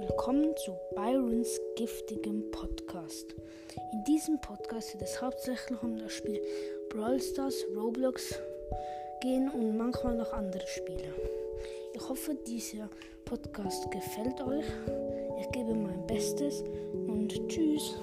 willkommen zu Byrons giftigem Podcast. In diesem Podcast wird es hauptsächlich um das Spiel Brawl Stars, Roblox gehen und manchmal noch andere Spiele. Ich hoffe, dieser Podcast gefällt euch. Ich gebe mein Bestes und tschüss.